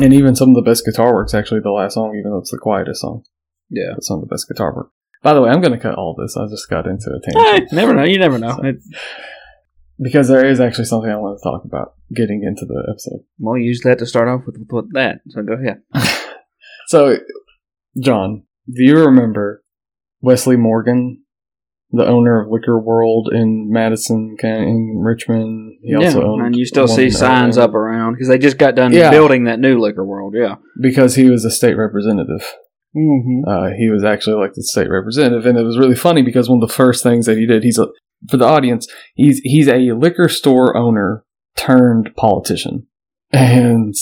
And even some of the best guitar work's actually the last song, even though it's the quietest song. Yeah. It's some of the best guitar work. By the way, I'm going to cut all this. I just got into a tangent. Hey, never know. You never know. It, Because there is actually something I want to talk about getting into the episode. well, you that to start off with, with that. So go ahead. So, John, do you remember Wesley Morgan, the owner of Liquor World in Madison County, in Richmond? He yeah, owned and you still see signs up around because they just got done Yeah. building that new liquor world. Yeah. because he was a state representative. Mm-hmm. Uh, he was actually elected state representative, and it was really funny because one of the first things that he did, he's a for the audience, he's he's a liquor store owner turned politician, and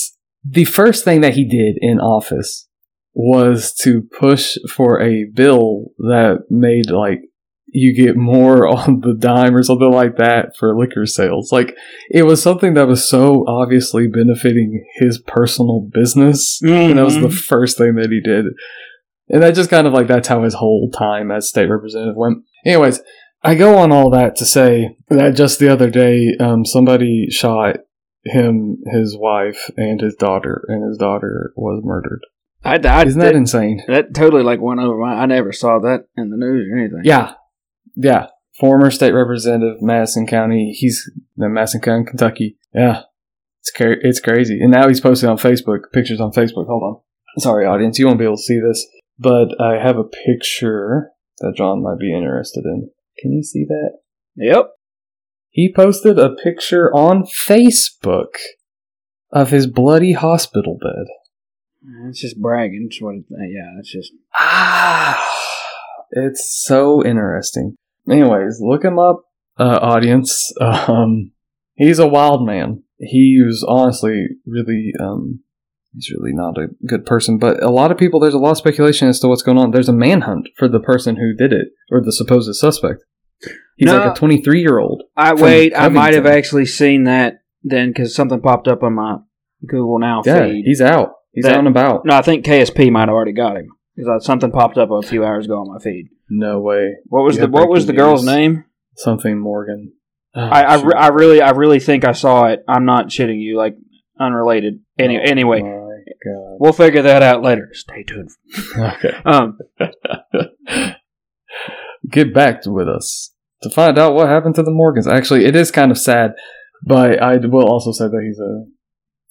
the first thing that he did in office was to push for a bill that made like you get more on the dime or something like that for liquor sales. Like it was something that was so obviously benefiting his personal business. And that was the first thing that he did. And that just kind of like that's how his whole time as state representative went. Anyways, I go on all that to say that just the other day, um, somebody shot him, his wife, and his daughter, and his daughter was murdered. I, I, Isn't that insane? that totally like went over my. I never saw that in the news or anything. Yeah, yeah. Former state representative, Madison County. He's in Madison County, Kentucky. Yeah, it's cra- it's crazy. And now he's posting on Facebook pictures on Facebook. Hold on, sorry, audience, you won't be able to see this, but I have a picture that John might be interested in. Can you see that? Yep. He posted a picture on Facebook of his bloody hospital bed. It's just bragging. It's what. Yeah. It's just. Ah, it's so interesting. Anyways, look him up, uh, audience. Um, he's a wild man. He was honestly really, um, he's really not a good person. But a lot of people, there's a lot of speculation as to what's going on. There's a manhunt for the person who did it or the supposed suspect. He's No. like a 23 year old. I wait. I might have actually seen that then because something popped up on my Google Now Yeah, feed. he's out. He's That- out and about. No, I think KSP might have already got him because something popped up a few hours ago on my feed. No way. What was You the What was the girl's name? Something Morgan. Oh, I I, re- I really I really think I saw it. I'm not shitting you. Like unrelated. Any, Oh anyway, my God. we'll figure that out later. Stay tuned. Okay. Um, Get back with us to find out what happened to the Morgans. Actually, it is kind of sad, but I will also say that he's a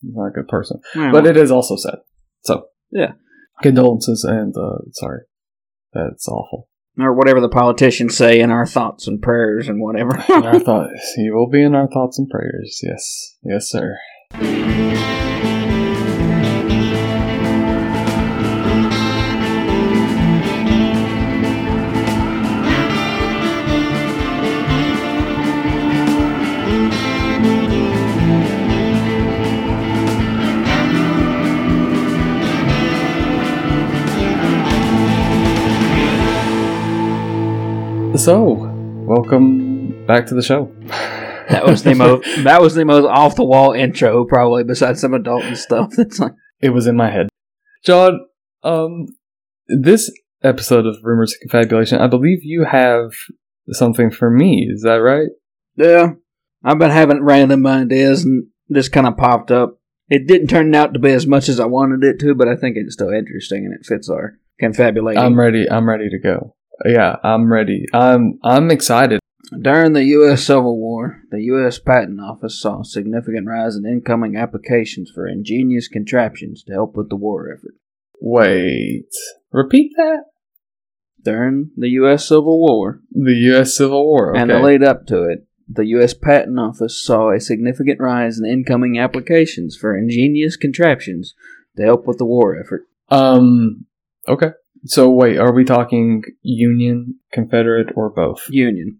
he's not a good person. But it is also sad. So Yeah. condolences and uh, sorry. That's awful. Or whatever the politicians say in our thoughts and prayers and whatever. In our thoughts, he will be in our thoughts and prayers. Yes, yes, sir. So, welcome back to the show. that was the most that was the most off the wall intro probably besides some adult and stuff. It's like It was in my head. John, um, this episode of Rumors and Confabulation, I believe you have something for me. Is that right? yeah, I've been having random ideas and this kind of popped up. It didn't turn out to be as much as I wanted it to, but I think it's still interesting and it fits our confabulation I'm ready. I'm ready to go. Yeah, I'm ready. I'm I'm excited. During the U.S. Civil War, the U.S. Patent Office saw a significant rise in incoming applications for ingenious contraptions to help with the war effort. Wait, repeat that. During the U.S. Civil War The U.S. Civil War. Okay. and the lead up to it, the U.S. Patent Office saw a significant rise in incoming applications for ingenious contraptions to help with the war effort. um. Okay. So wait, are we talking Union, Confederate, or both? Union.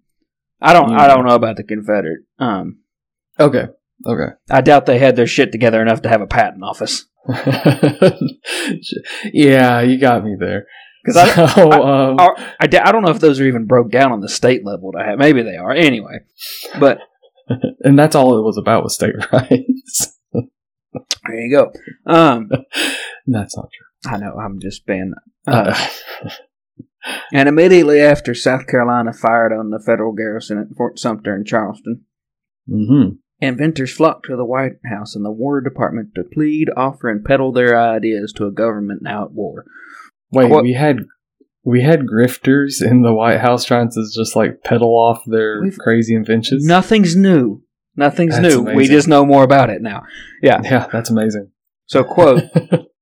I don't. I don't know about the Confederate. Um, Okay. Okay. I doubt they had their shit together enough to have a patent office. yeah, you got me there. 'Cause I- So, um, Are- I, d- I don't know if those are even broke down on the state level to have. Maybe they are. Anyway, but and that's all it was about was state rights. there you go. Um, that's not true. I know. I'm just being. Uh, Uh, and immediately after, South Carolina fired on the federal garrison at Fort Sumter in Charleston. hmm inventors flocked to the White House and the War Department to plead, offer, and peddle their ideas to a government now at war. Wait, What- we had we had grifters in the White House trying to just like peddle off their We've- crazy inventions. Nothing's new. Nothing's That's new. We just know more about it now. Yeah. Yeah, that's amazing. So, quote,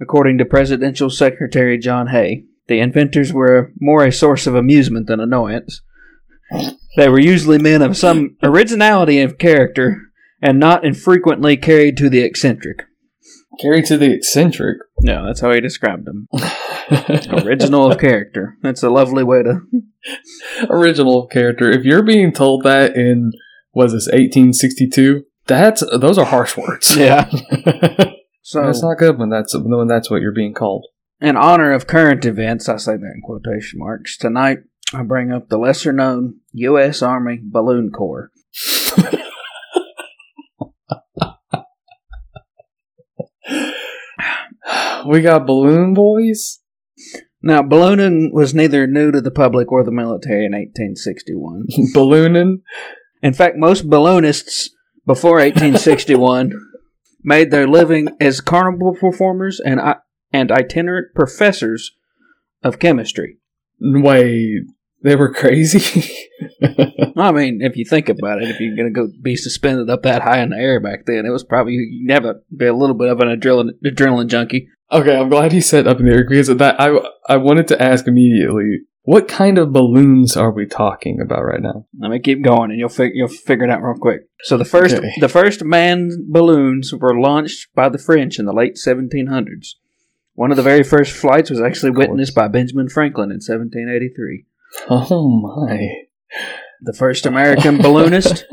according to Presidential Secretary John Hay, the inventors were more a source of amusement than annoyance. They were usually men of some originality of character and not infrequently carried to the eccentric. Carried to the eccentric. No, that's how he described them. Original of character. That's a lovely way to. Original of character. If you're being told that in was this 1862, that's those are harsh words. Yeah. So, that's not good when that's when that's what you're being called. in honor of current events, I say that in quotation marks, tonight I bring up the lesser known U.S. Army Balloon Corps. we got balloon boys. Now, ballooning was neither new to the public or the military in 1861. Ballooning. In fact, most balloonists before 1861 made their living as carnival performers and i- and itinerant professors of chemistry. Wait, they were crazy. I mean, if you think about it, if you're going to go be suspended up that high in the air back then, it was probably you'd never be a little bit of an adrenaline, adrenaline junkie. okay, I'm glad he said up in the air because that I I wanted to ask immediately. What kind of balloons are we talking about right now? Let me keep going, and you'll fig- you'll figure it out real quick. So the first Okay. the first manned balloons were launched by the French in the late 1700s. One of the very first flights was actually witnessed by Benjamin Franklin in 1783. Oh my. The first American balloonist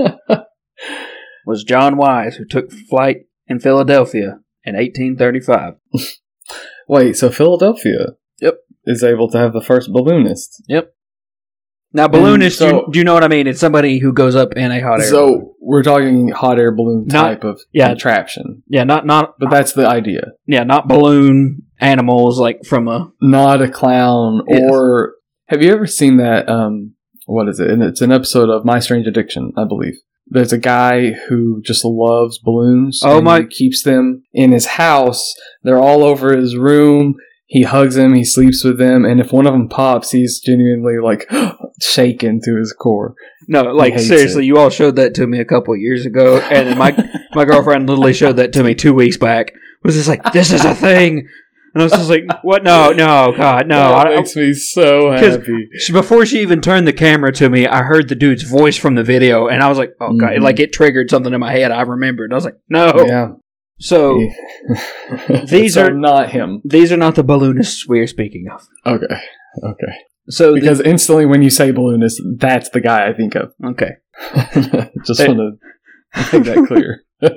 was John Wise, who took flight in Philadelphia in 1835. Wait, so Philadelphia. Is able to have the first balloonist. Yep. Now, balloonist, so- you, do you know what I mean? It's somebody who goes up in a hot air. balloon. So we're talking hot air balloon Not- type of yeah. contraption. yeah, not not But that's the idea. yeah, not balloon animals like from a Not a clown Yes. or have you ever seen that um what is it? And it's an episode of My Strange Addiction, I believe. There's a guy who just loves balloons. Oh, and my- He keeps them in his house. They're all over his room. He hugs them. He sleeps with them. And if one of them pops, he's genuinely like shaken to his core. No, like seriously, it. you all showed that to me a couple of years ago, and my my girlfriend literally showed that to me two weeks back. Was just like, this is a thing, and I was just like, what? No, no, God, no. that I, makes me so happy. before she even turned the camera to me, I heard the dude's voice from the video, and I was like, oh God, Mhm. like it triggered something in my head. I remembered. I was like, no. Yeah. So These So are- not him. these are not the balloonists we are speaking of. Okay. Okay. So the- Because instantly when you say balloonist, that's the guy I think of. okay, Just They- want to make that clear.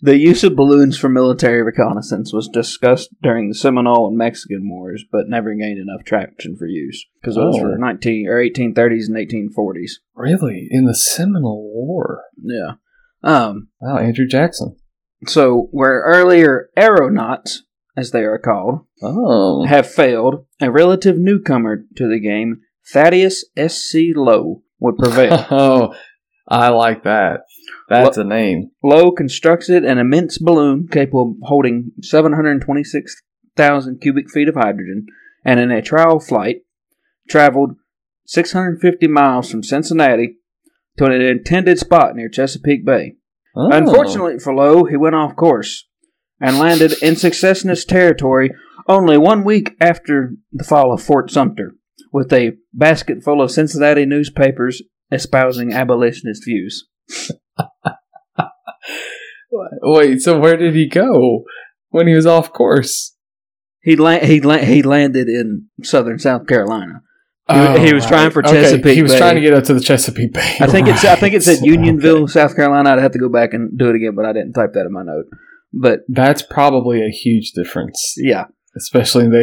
The use of balloons for military reconnaissance was discussed during the Seminole and Mexican Wars, but never gained enough traction for use because those Oh. were 19 or 1830s and 1840s. really? In the Seminole War? Yeah. Um. Wow, Andrew Jackson. So where earlier aeronauts, as they are called, Oh. have failed, a relative newcomer to the game, Thaddeus S. C. Lowe, would prevail. Oh, I like that. That's a name. Lowe constructed an immense balloon capable of holding 726,000 cubic feet of hydrogen, and in a trial flight, traveled 650 miles from Cincinnati to an intended spot near Chesapeake Bay. Oh. Unfortunately for Lowe, he went off course and landed in Secessionist territory only one week after the fall of Fort Sumter, with a basket full of Cincinnati newspapers espousing abolitionist views. Wait, so where did he go when he was off course? He la- he la- he landed in southern South Carolina. He wa- he was oh, trying for Oh, Okay, Chesapeake He was Bay. trying to get up to the Chesapeake Bay. I think it's I think it's at Unionville, Okay. South Carolina. I'd have to go back and do it again, but I didn't type that in my note. But That's probably a huge difference, yeah, especially in the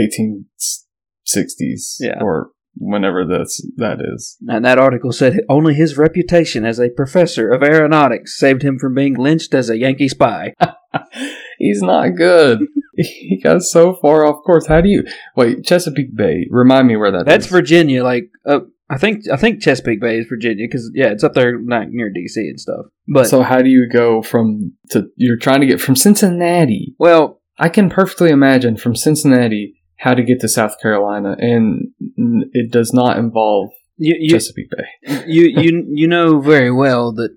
1860s Yeah. or whenever that's that is. and that article said only his reputation as a professor of aeronautics saved him from being lynched as a Yankee spy. He's not good. he got so far off course. How do you wait? Chesapeake Bay. Remind me where that That's is. Virginia, like uh, I think I think Chesapeake Bay is Virginia because yeah, it's up there like near DC and stuff. But so how do you go from to you're trying to get from Cincinnati? well, I can perfectly imagine from Cincinnati how to get to South Carolina, and it does not involve you you, Chesapeake Bay. you you you know very well that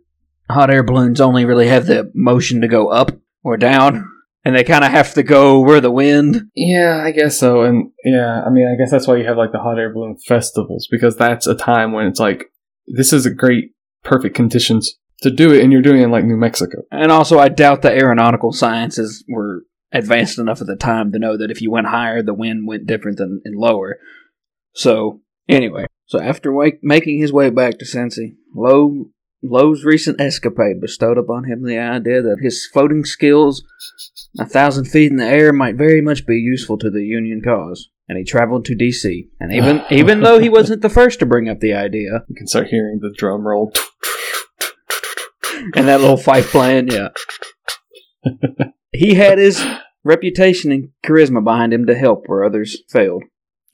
hot air balloons only really have the motion to go up or down, and they kind of have to go where the wind. Yeah, I guess so. And yeah, I mean, I guess that's why you have like the hot air balloon festivals because that's a time when it's like this is a great, perfect conditions to do it, and you're doing it in like New Mexico. And also, I doubt the aeronautical sciences were advanced enough at the time to know that if you went higher, the wind went different than and lower. So anyway, so after wake, making his way back to Cincy, Lowe Lowe's recent escapade bestowed upon him the idea that his floating skills a thousand feet in the air might very much be useful to the Union cause. And he traveled to D.C. And even even though he wasn't the first to bring up the idea, You can start hearing the drum roll. and that little fife playing, yeah. he had his reputation and charisma behind him to help where others failed.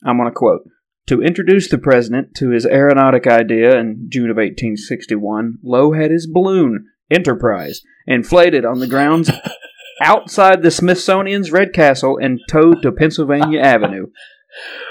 I'm going to quote To introduce the president to his aeronautic idea in June of 1861, Lowe had his balloon, Enterprise, inflated on the grounds outside the Smithsonian's Red Castle and towed to Pennsylvania Avenue,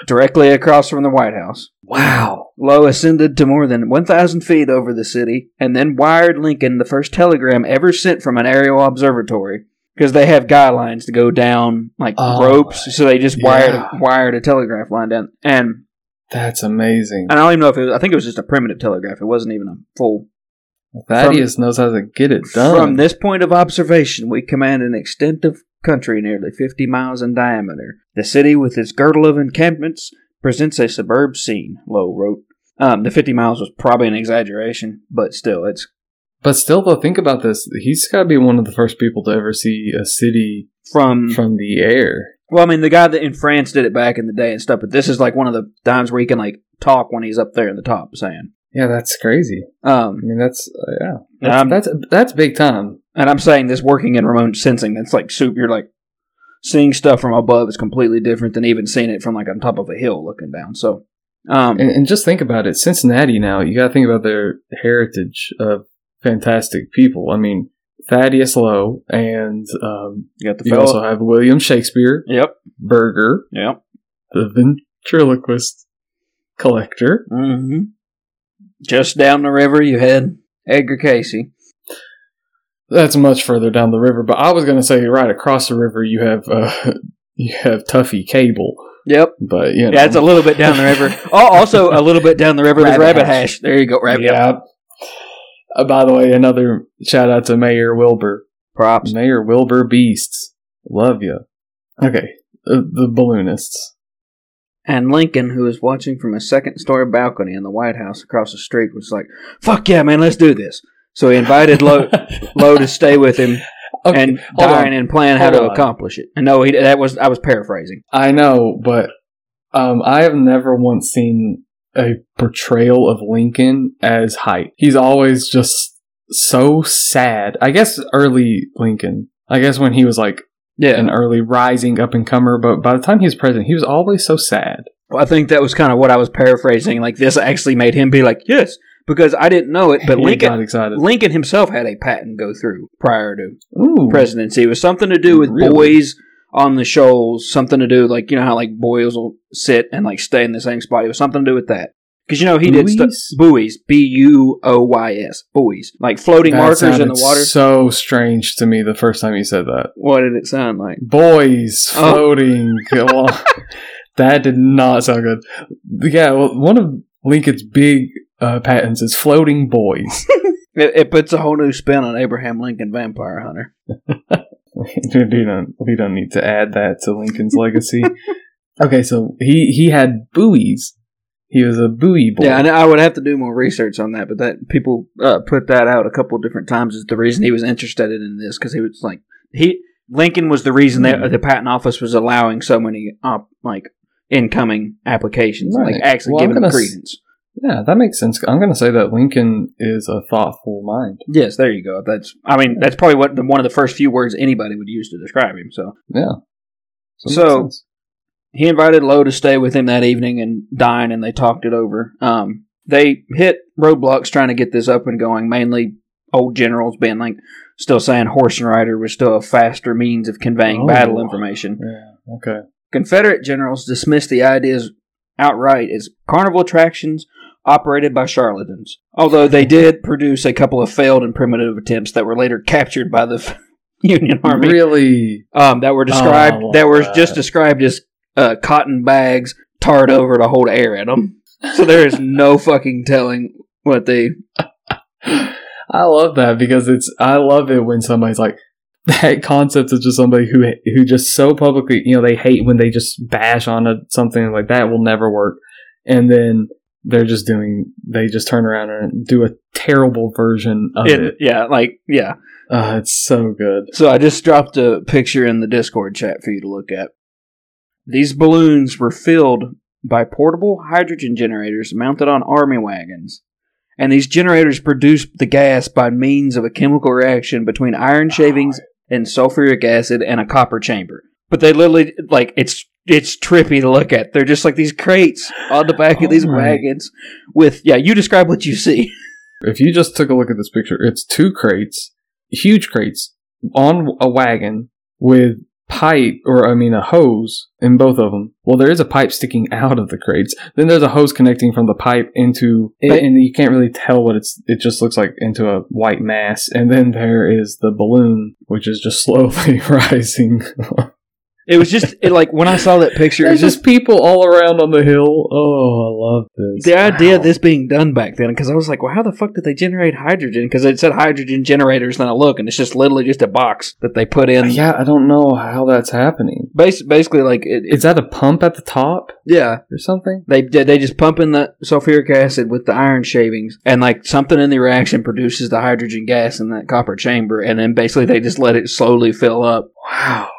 directly across from the White House. Wow. Lowe ascended to more than 1,000 feet over the city and then wired Lincoln the first telegram ever sent from an aerial observatory. Because they have guy lines to go down like Oh, ropes, so they just wired yeah. wired a telegraph line down. And, That's amazing. and I don't even know if it was, I think it was just a primitive telegraph. It wasn't even a full. Thaddeus knows how to get it done. From this point of observation, we command an extent of country nearly 50 miles in diameter. The city, with its girdle of encampments, presents a superb scene, Lowe wrote. Um, the 50 miles was probably an exaggeration, but still, it's But still, though, think about this. He's got to be one of the first people to ever see a city from. from the air. Well, I mean, the guy that in France did it back in the day and stuff, but this is like one of the times where he can like talk when he's up there in the top saying. Yeah, that's crazy. Um, I mean, that's uh, yeah, that's, I'm- that's that's big time. and I'm saying this working in remote sensing, that's like soup. You're like seeing stuff from above is completely different than even seeing it from like on top of a hill looking down. So, um, And, and just think about it. Cincinnati now, you got to think about their heritage of fantastic people. I mean, Thaddeus Lowe, and um, you got the you also have William Shakespeare, Yep. Berger, Yep. the ventriloquist collector. Mm-hmm. Just down the river, you had Edgar Cayce. That's much further down the river, but I was going to say right across the river you have uh, you have Tuffy Cable, Yep. but you know, Yeah, it's a little bit down the river. Oh, also a little bit down the river, Rabbit Rabbit Hash. Hash. There you go, Rabbit. yeah. Uh, by the way, another shout out to Mayor Wilbur. Props. Mayor Wilbur Beasts. Love you. Okay. Uh, the balloonists. And Lincoln, who was watching from a second story balcony in the White House across the street, was like, "Fuck yeah, man, let's do this." So he invited Lowe, Lowe to stay with him Okay, and on. and plan how to on. accomplish it. And no, he that was I was paraphrasing. I know, but um, I have never once seen a portrayal of Lincoln as height. He's always just so sad. I guess early Lincoln. I guess when he was like Yeah, an early rising up and comer, but by the time he was president, he was always so sad. well, I think that was kind of what I was paraphrasing. Like this actually made him be like, "Yes," because I didn't know it, but he Lincoln. got excited. Lincoln himself had a patent go through prior to Ooh, presidency. It was something to do with Really? boys on the shoals, something to do like you know how like boys will sit and like stay in the same spot. It was something to do with that. Because you know he did stuff Buoys? buoys, B U O Y S, buoys, like floating That markers in the water. So strange to me the first time you said that. what did it sound like? Boys Oh. floating. along. that did not sound good. Yeah, well, one of Lincoln's big uh, patents is floating boys. It, it puts a whole new spin on Abraham Lincoln Vampire Hunter. we, don't, we don't need to add that to Lincoln's legacy. Okay, so he, he had buoys. He was a buoy boy. Yeah, and I would have to do more research on that, but that people uh, put that out a couple of different times is the reason he was interested in this because he was like he Lincoln was the reason that Hmm. the patent office was allowing so many op, like incoming applications, Right. like actually Well, giving them gonna s- credence. Yeah, that makes sense. I'm going to say that Lincoln is a thoughtful mind. Yes, there you go. That's I mean that's probably what the, one of the first few words anybody would use to describe him. So Yeah. So- he invited Lowe to stay with him that evening and dine, and they talked it over. Um, they hit roadblocks trying to get this up and going. Mainly old generals being like still saying horse and rider was still a faster means of conveying Oh. battle information. Yeah. Okay. Confederate generals dismissed the ideas outright as carnival attractions operated by charlatans. Although they did produce a couple of failed and primitive attempts that were later captured by the Union Army. Really? Um, that were described Oh, that were wow. just described as uh, cotton bags tarred over to hold air in them. So there is no fucking telling what they. I love that because it's. I love it when somebody's like that concept is just somebody who who just so publicly, you know, they hate when they just bash on a, something like that will never work, and then they're just doing. They just turn around and do a terrible version of It, it. yeah, like yeah. Uh, it's so good. So I just dropped a picture in the Discord chat for you to look at. These balloons were filled by portable hydrogen generators mounted on army wagons. And these generators produced the gas by means of a chemical reaction between iron shavings and sulfuric acid and a copper chamber. But they literally like it's it's trippy to look at. They're just like these crates on the back of these Oh my- wagons with yeah, you describe what you see. If you just took a look at this picture, it's two crates, huge crates, on a wagon with pipe, or I mean a hose in both of them. Well, there is a pipe sticking out of the crates. Then there's a hose connecting from the pipe into, But- and you can't really tell what it's. It just looks like into a white mass. And then there is the balloon, which is just slowly rising. It was just it, like when I saw that picture, it was just just people all around on the hill. Oh, I love this. the idea of this being done back then because I was like, well, how the fuck did they generate hydrogen? Because it said hydrogen generators, then I look and it's just literally just a box that they put in. Uh, yeah, I don't know how that's happening. Bas- basically, like it, Is that a pump at the top yeah, or something? they they just pump in the sulfuric acid with the iron shavings, and like something in the reaction produces the hydrogen gas in that copper chamber, and then basically they just let it slowly fill up. Wow.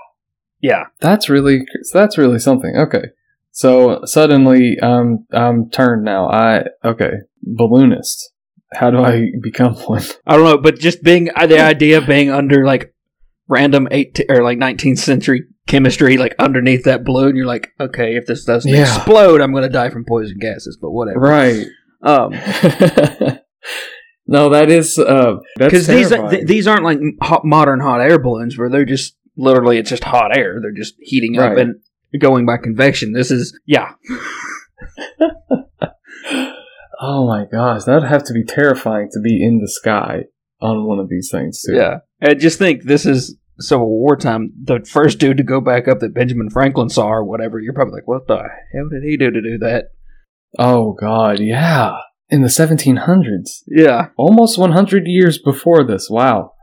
Yeah, That's really that's really something. Okay. So suddenly I'm I'm turned now. I okay, balloonist. How do I become one? I don't know, but just being uh, the idea of being under like random eight or like 19th century chemistry, like underneath that balloon, you're like, okay, if this doesn't Yeah. explode, I'm going to die from poison gases, but whatever. Right. Um, no, that is uh because these th- these aren't like hot, modern hot air balloons where they're just literally it's just hot air. They're just heating up Right. and going by convection. This is yeah, oh my gosh, that'd have to be terrifying to be in the sky on one of these things too. yeah. And just think this is Civil War time. The first dude to go back up that Benjamin Franklin saw or whatever. You're probably like, what the hell did he do to do that? Oh god, yeah. In the 1700s. Yeah. Almost 100 years before this. Wow.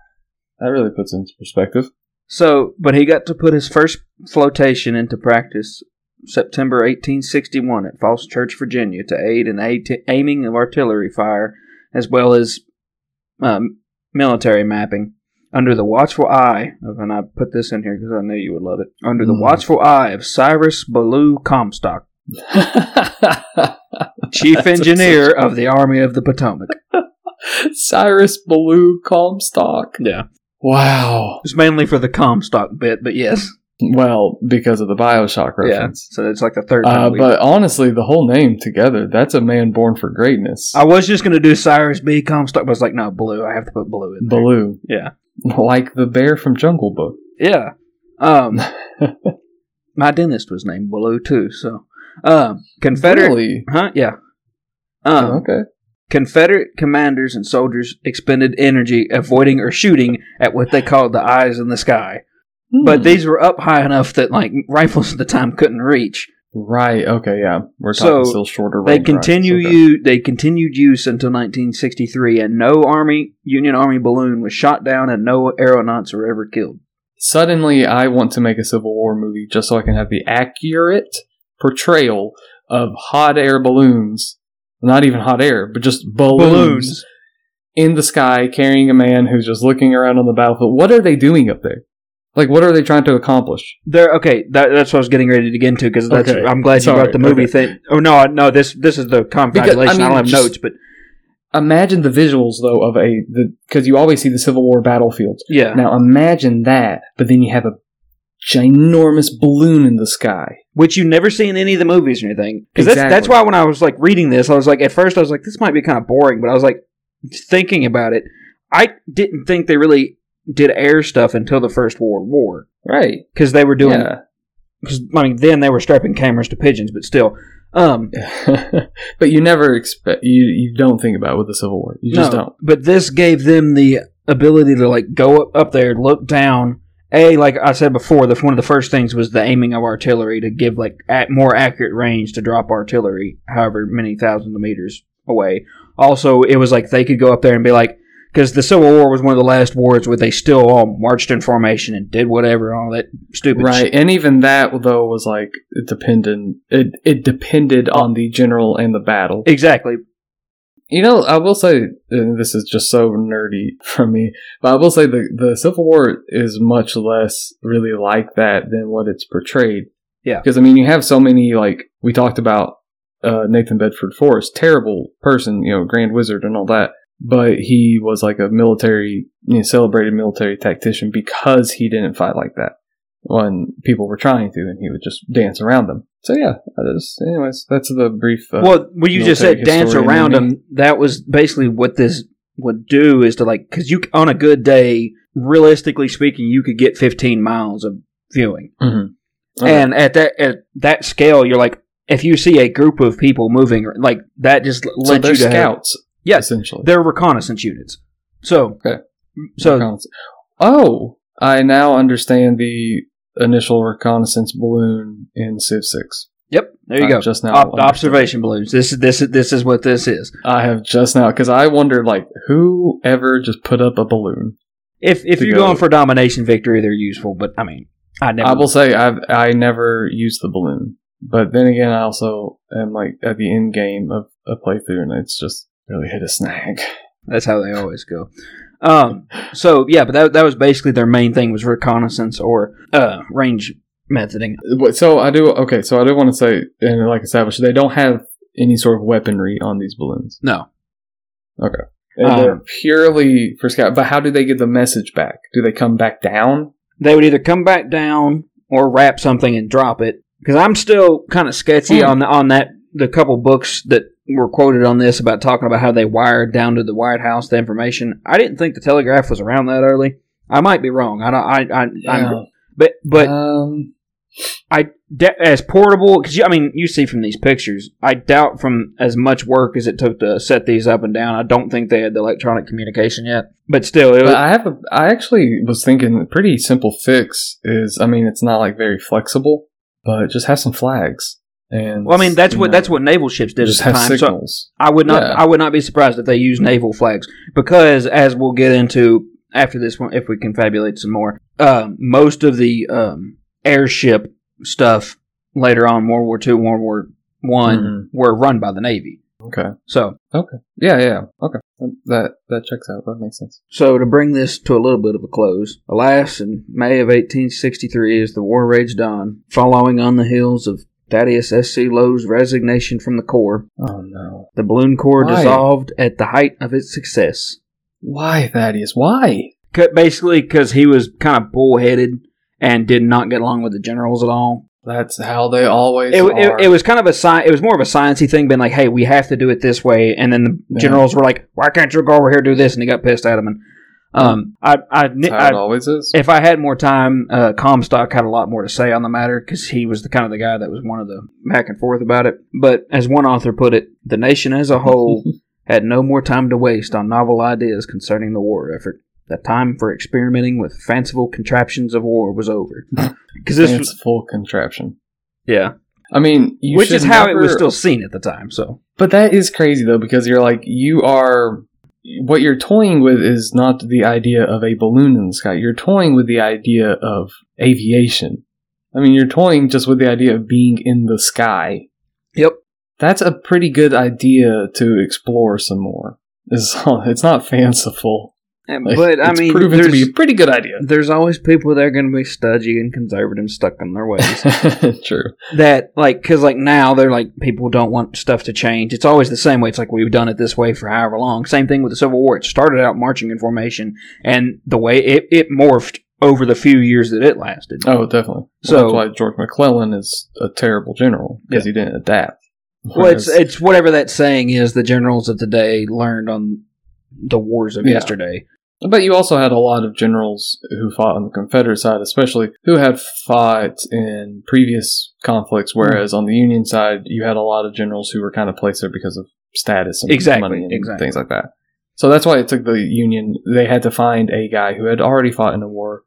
That really puts into perspective. So, but he got to put his first flotation into practice September 1861 at Falls Church, Virginia, to aid in a- aiming of artillery fire as well as um, military mapping. Under the watchful eye of, and I put this in here because I knew you would love it. Under the Mm. watchful eye of Cyrus Ballou Comstock, chief engineer of the Army of the Potomac. Cyrus Ballou Comstock. Yeah, Wow. it's mainly for the Comstock bit, but yes, Well, because of the Bioshock yeah. reference. So it's like the third. Uh, but honestly, the whole name together, that's a man born for greatness. I was just gonna do Cyrus B. Comstock, but I was like, no, blue. I have to put blue in. there. Baloo. Yeah. Like the bear from Jungle Book. Yeah. Um, my dentist was named Blue too. So, um, Confederate, Really? huh? Yeah. Um, okay. Confederate commanders and soldiers expended energy avoiding or shooting at what they called the eyes in the sky. But Hmm. these were up high enough that like rifles at the time couldn't reach. Right. Okay. Yeah. We're So, talking still shorter. They continue okay. they continued use until 1963, and no army Union Army balloon was shot down, and no aeronauts were ever killed. Suddenly, I want to make a Civil War movie just so I can have the accurate portrayal of hot air balloons. Not even hot air, but just balloons, in the sky carrying a man who's just looking around on the battlefield. What are they doing up there? Like, what are they trying to accomplish? There, okay, that, that's what I was getting ready to get into because. Okay, I'm glad you sorry, brought the movie okay. thing. Oh no, no, this this is the confabulation. I, mean, don't have notes, but Imagine the visuals though of a because you always see the Civil War battlefields. yeah, Now imagine that, but then you have a ginormous balloon in the sky. which you never see in any of the movies or anything. Because that's that's why when I was like reading this, I was like, at first I was like, this might be kind of boring, but I was like thinking about it. I didn't think they really did air stuff until the First World War Right. because they were doing. Yeah. Cause, I mean, then they were strapping cameras to pigeons, but still. Um, but you never expect you you don't think about it with the Civil War. You just no, don't. But this gave them the ability to like go up, up there, look down. A like I said before, the one of the first things was the aiming of artillery to give like at more accurate range to drop artillery, however many thousands of meters away. Also, it was like they could go up there and be like, because the Civil War was one of the last wars where they still all marched in formation and did whatever, all that stupid Right. shit. And even that though was like it depended it it depended on the general and the battle. Exactly. You know, I will say, and this is just so nerdy from me, but I will say the the Civil War is much less really like that than what it's portrayed. Yeah. because I mean, you have so many like we talked about uh, Nathan Bedford Forrest, terrible person, you know, Grand Wizard and all that, but he was like a military, you know, celebrated military tactician because he didn't fight like that when people were trying to, and he would just dance around them. So yeah, that is. Anyways, that's the brief. Uh, well, you just said dance around them, that was basically what this would do is to like, because you on a good day, realistically speaking, you could get 15 miles of viewing, mhm. Okay. and at that at that scale, you're like, if you see a group of people moving, like that just so lets you to have- scouts, yes, essentially. they're reconnaissance units. So, Okay. so Reconnaissance. oh, I now understand the initial reconnaissance balloon in Civ Six. yep, there you I go. Just now, understood. observation balloons. This is this is this is what this is. I have just now because I wondered like who ever just put up a balloon. If if you're go. going for domination victory, they're useful. But I mean, I never. I will say I've I never used the balloon, but then again, I also am like at the end game of a playthrough, and it's just really hit a snag. That's how they always go. Um, so yeah, but that that was basically their main thing was reconnaissance or uh, range methoding. So I do okay. So I do want to say, and like established, they don't have any sort of weaponry on these balloons. No, And Um, they're purely for scout. But how do they get the message back? Do they come back down? they would either come back down or wrap something and drop it. Because I'm still kind of sketchy Hmm. on on that the couple books that were quoted on this about talking about how they wired down to the White House the information. I didn't think the telegraph was around that early. I might be wrong. I don't. I. I. I'm, but but um, I de- as portable because I mean you see from these pictures. I doubt from as much work as it took to set these up and down. I don't think they had the electronic communication yet. But still, it was, but I have a. I actually was thinking a pretty simple fix is. I mean, it's not like very flexible, but just have some flags. And well, I mean that's what know, that's what naval ships did at the time. So. I would not Yeah. I would not be surprised if they use naval flags because as we'll get into after this one if we confabulate some more. Um, most of the um, airship stuff later on World War Two, World War One Mhm. were run by the Navy. Okay. So Okay. Yeah. Yeah. Okay. That that checks out. That makes sense. So, to bring this to a little bit of a close, alas, in May of 1863, as the war raged on, following on the heels of Thaddeus S.C. Lowe's resignation from the Corps, Oh no. the Balloon Corps Why? dissolved at the height of its success. Why Thaddeus? Why? Basically, because he was kind of bullheaded and did not get along with the generals at all. That's how they always It, are. it, it was kind of a sci- It was more of a sciencey thing, being like, "Hey, we have to do it this way," and then the Yeah. generals were like, "Why can't you go over here and do this?" And he got pissed at him. And um, I, I, I, always is. if I had more time, uh, Comstock had a lot more to say on the matter because he was the kind of the guy that was one of the back and forth about it. But as one author put it, the nation as a whole had no more time to waste on novel ideas concerning the war effort. The time for experimenting with fanciful contraptions of war was over. Because this, was, Fanciful contraption. yeah, I mean, you which is how it was still seen at the time. So But that is crazy though, because you're like you are. What you're toying with is not the idea of a balloon in the sky. You're toying with the idea of aviation. I mean, you're toying just with the idea of being in the sky. Yep. That's a pretty good idea to explore some more. It's, it's not fanciful. But I mean, proven to be a pretty good idea. there's always people that are going to be studgy and conservative, and stuck in their ways. True. that like because like now they're like people don't want stuff to change it's always the same way it's like we've done it this way for however long same thing with the civil war it started out marching in formation and the way it, it morphed over the few years that it lasted. Oh, definitely. So- why George McClellan is a terrible general because he didn't adapt. Well, it's it's whatever that saying is. The generals of today learned on the wars of Yeah. yesterday. But you also had a lot of generals who fought on the Confederate side, especially who had fought in previous conflicts, hmm. whereas on the Union side, you had a lot of generals who were kind of placed there because of status and Exactly, money and exactly. things like that. So that's why it took the Union. They had to find a guy who had already fought in a war,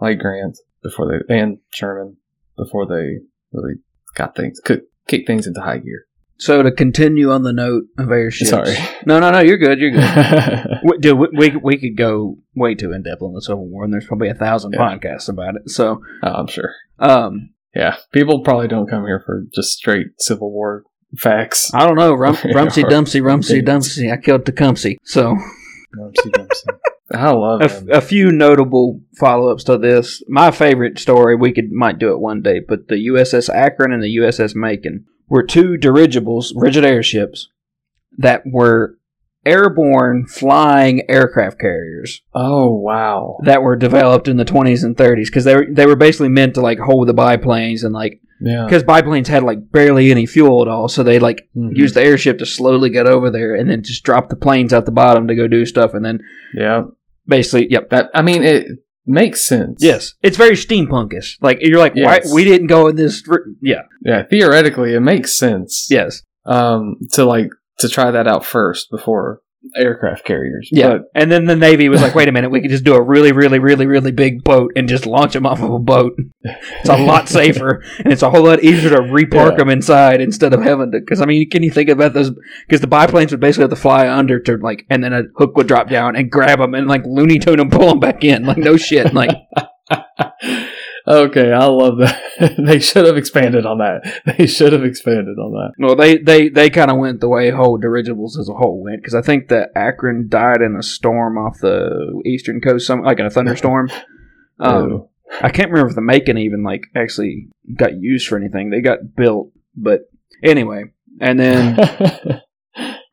like Grant, before they and Sherman before they really got things could kick things into high gear. So to continue on the note of airships. Sorry. No, no, no. You're good. You're good. oh, we, dude, we, we we could go way too in depth on the Civil War, and there's probably a thousand Yeah. podcasts about it. So, I'm sure. um, Yeah, people probably don't come here for just straight Civil War facts. I don't know. Rum, Rumsey or Dumpsy, Rumsey opinions. Dumpsy. I killed Tecumseh. So, rumsey I love a, him. f- a few notable follow ups to this. My favorite story, we could might do it one day, but the USS Akron and the USS Macon were two dirigibles, rigid airships, that were airborne flying aircraft carriers oh wow! that were developed in the 20s and 30s because they were they were basically meant to like hold the biplanes and like Yeah, because biplanes had like barely any fuel at all so they like Mhm. use the airship to slowly get over there and then just drop the planes out the bottom to go do stuff and then yeah. basically yep That I mean, it makes sense. Yes, it's very steampunkish. Like you're like, Yes. why we didn't go in this? Yeah, yeah. Theoretically, it makes sense. yes, Um, to like to try that out first before aircraft carriers. yeah. But and then the Navy was like, wait a minute, we could just do a really, really, really, really big boat and just launch them off of a boat. It's a lot safer and it's a whole lot easier to repark Yeah. them inside instead of having to. Because I mean, can you think about those? Because the biplanes would basically have to fly under to like, and then a hook would drop down and grab them and like Looney Tune and pull them back in. Like no shit. Like okay, I love that. they should have expanded on that. They should have expanded on that. Well, they they, they kind of went the way whole dirigibles as a whole went because I think that Akron died in a storm off the eastern coast, some like in a thunderstorm. Um. I can't remember if the Macon even like actually got used for anything. They got built, but anyway. And then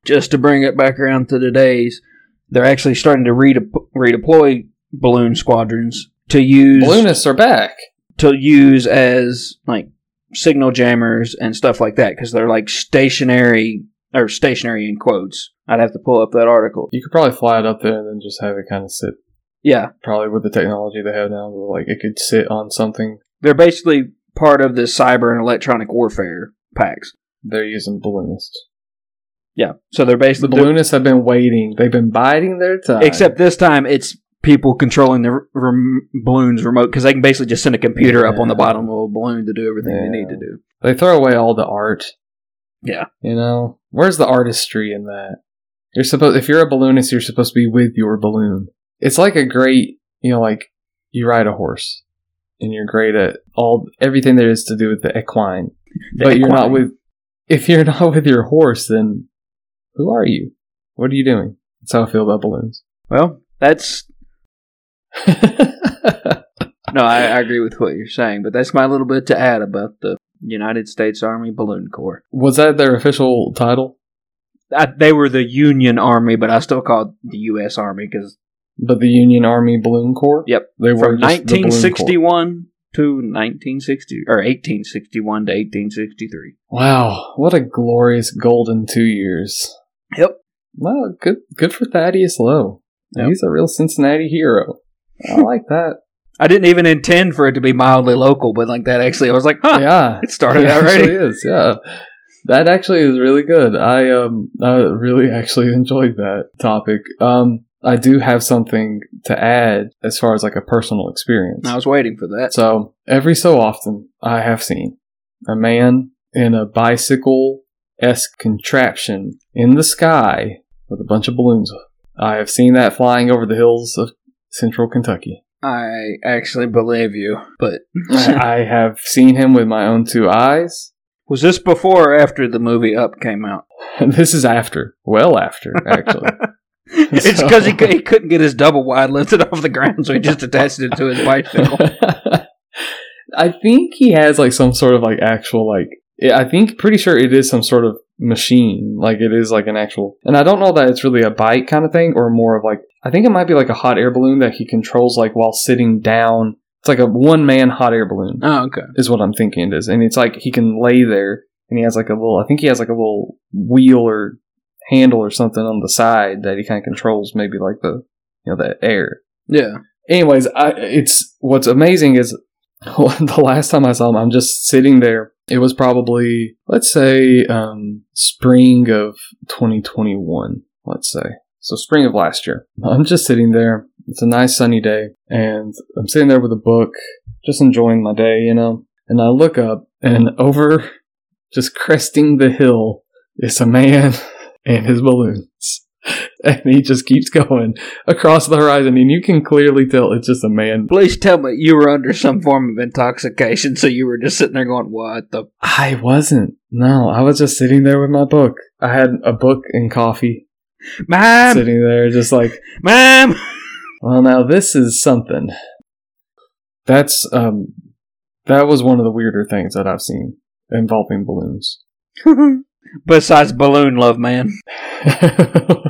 just to bring it back around to today's, they're actually starting to redep- redeploy balloon squadrons to use Balloonists are back. to use as like signal jammers and stuff like that because they're like stationary or stationary in quotes. I'd have to pull up that article. You could probably fly it up there and then just have it kind of sit. Yeah, Probably with the technology they have now, like it could sit on something. they're basically part of the cyber and electronic warfare packs. They're using balloonists. Yeah, so they're The basically balloonists have been waiting. They've been biding their time. except this time it's people controlling the rem- balloons remote because they can basically just send a computer up on the bottom of a balloon to do everything they need to do. they throw away all the art. Yeah. You know, where's the artistry in that? You're supposed if you're a balloonist, you're supposed to be with your balloon. It's like a great, you know, like you ride a horse and you're great at all everything there is to do with the equine, The but you're not with. If you're not with your horse, then who are you? What are you doing? That's how I feel about balloons. Well, that's no, I, I agree with what you're saying, but that's my little bit to add about the United States Army Balloon Corps. Was that their official title? I, they were the Union Army, but I still call it the U.S. Army because But the Union Army Balloon Corps? Yep. They were from just the Balloon Corps. 1961 to 1960 or 1861 to 1863. Wow, what a glorious golden two years. Yep. Well, good good for Thaddeus Lowe. Yep. He's a real Cincinnati hero. I like that. I didn't even intend for it to be mildly local, but like that actually, I was like, huh, Yeah. it started It out right. is, yeah. That actually is really good. I um I really actually enjoyed that topic. Um I do have something to add as far as like a personal experience. I was waiting for that. So every so often, I have seen a man in a bicycle esque contraption in the sky with a bunch of balloons. I have seen that flying over the hills of central Kentucky. I actually believe you, but I I have seen him with my own two eyes. was this before or after the movie Up came out? This is after, well after, actually. it's So- because he, he couldn't get his double wide lifted off the ground, so he just attached it to his bicycle. I think he has like some sort of like actual like I think pretty sure it is some sort of machine. Like it is like an actual, and I don't know that it's really a bike kind of thing or more of like, I think it might be like a hot air balloon that he controls like while sitting down. It's like a one man hot air balloon Oh, okay. is what I'm thinking it is. And it's like he can lay there and he has like a little, I think he has like a little wheel or handle or something on the side that he kind of controls maybe like the, you know, the air. Yeah. Anyways, I, it's, what's amazing is the last time I saw him, I'm just sitting there. It was probably, let's say, um, spring of 2021, let's say. So spring of last year. I'm just sitting there. It's a nice sunny day and I'm sitting there with a book, just enjoying my day, you know. And I look up and over just cresting the hill is a man and his balloons. And he just keeps going across the horizon and you can clearly tell it's just a man. Please tell me you were under some form of intoxication, so you were just sitting there going, "What the?" I wasn't. No, I was just sitting there with my book. I had a book and coffee Mom, sitting there just like mom. Well, now this is something. That's um, that was one of the weirder things that I've seen involving balloons. Besides Balloon Love Man,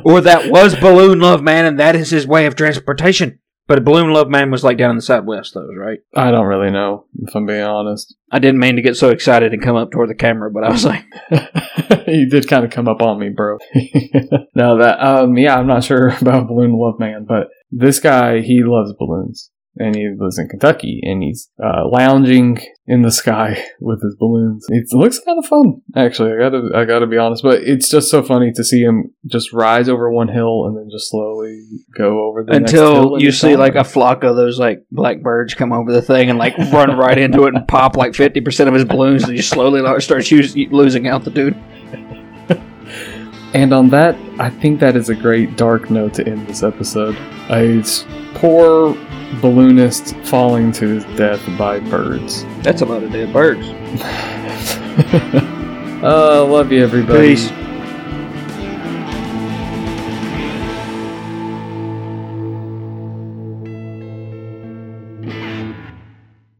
or that was Balloon Love Man, and that is his way of transportation. But Balloon Love Man was like down in the Southwest, though, right? I don't really know if I'm being honest. I didn't mean to get so excited and come up toward the camera, but I was like, you did kind of come up on me, bro. no, that um, yeah, I'm not sure about Balloon Love Man, but this guy he loves balloons. And he lives in Kentucky, and he's uh, lounging in the sky with his balloons. It looks kind of fun, actually. I gotta, I gotta be honest, but it's just so funny to see him just rise over one hill and then just slowly go over the until you see like a flock of those like black birds come over the thing and like run right into it and pop like 50% of his balloons and you slowly like, start losing dude. And on that, I think that is a great dark note to end this episode. A s- poor balloonist falling to his death by birds. That's a lot of dead birds. uh, love you, everybody. Peace.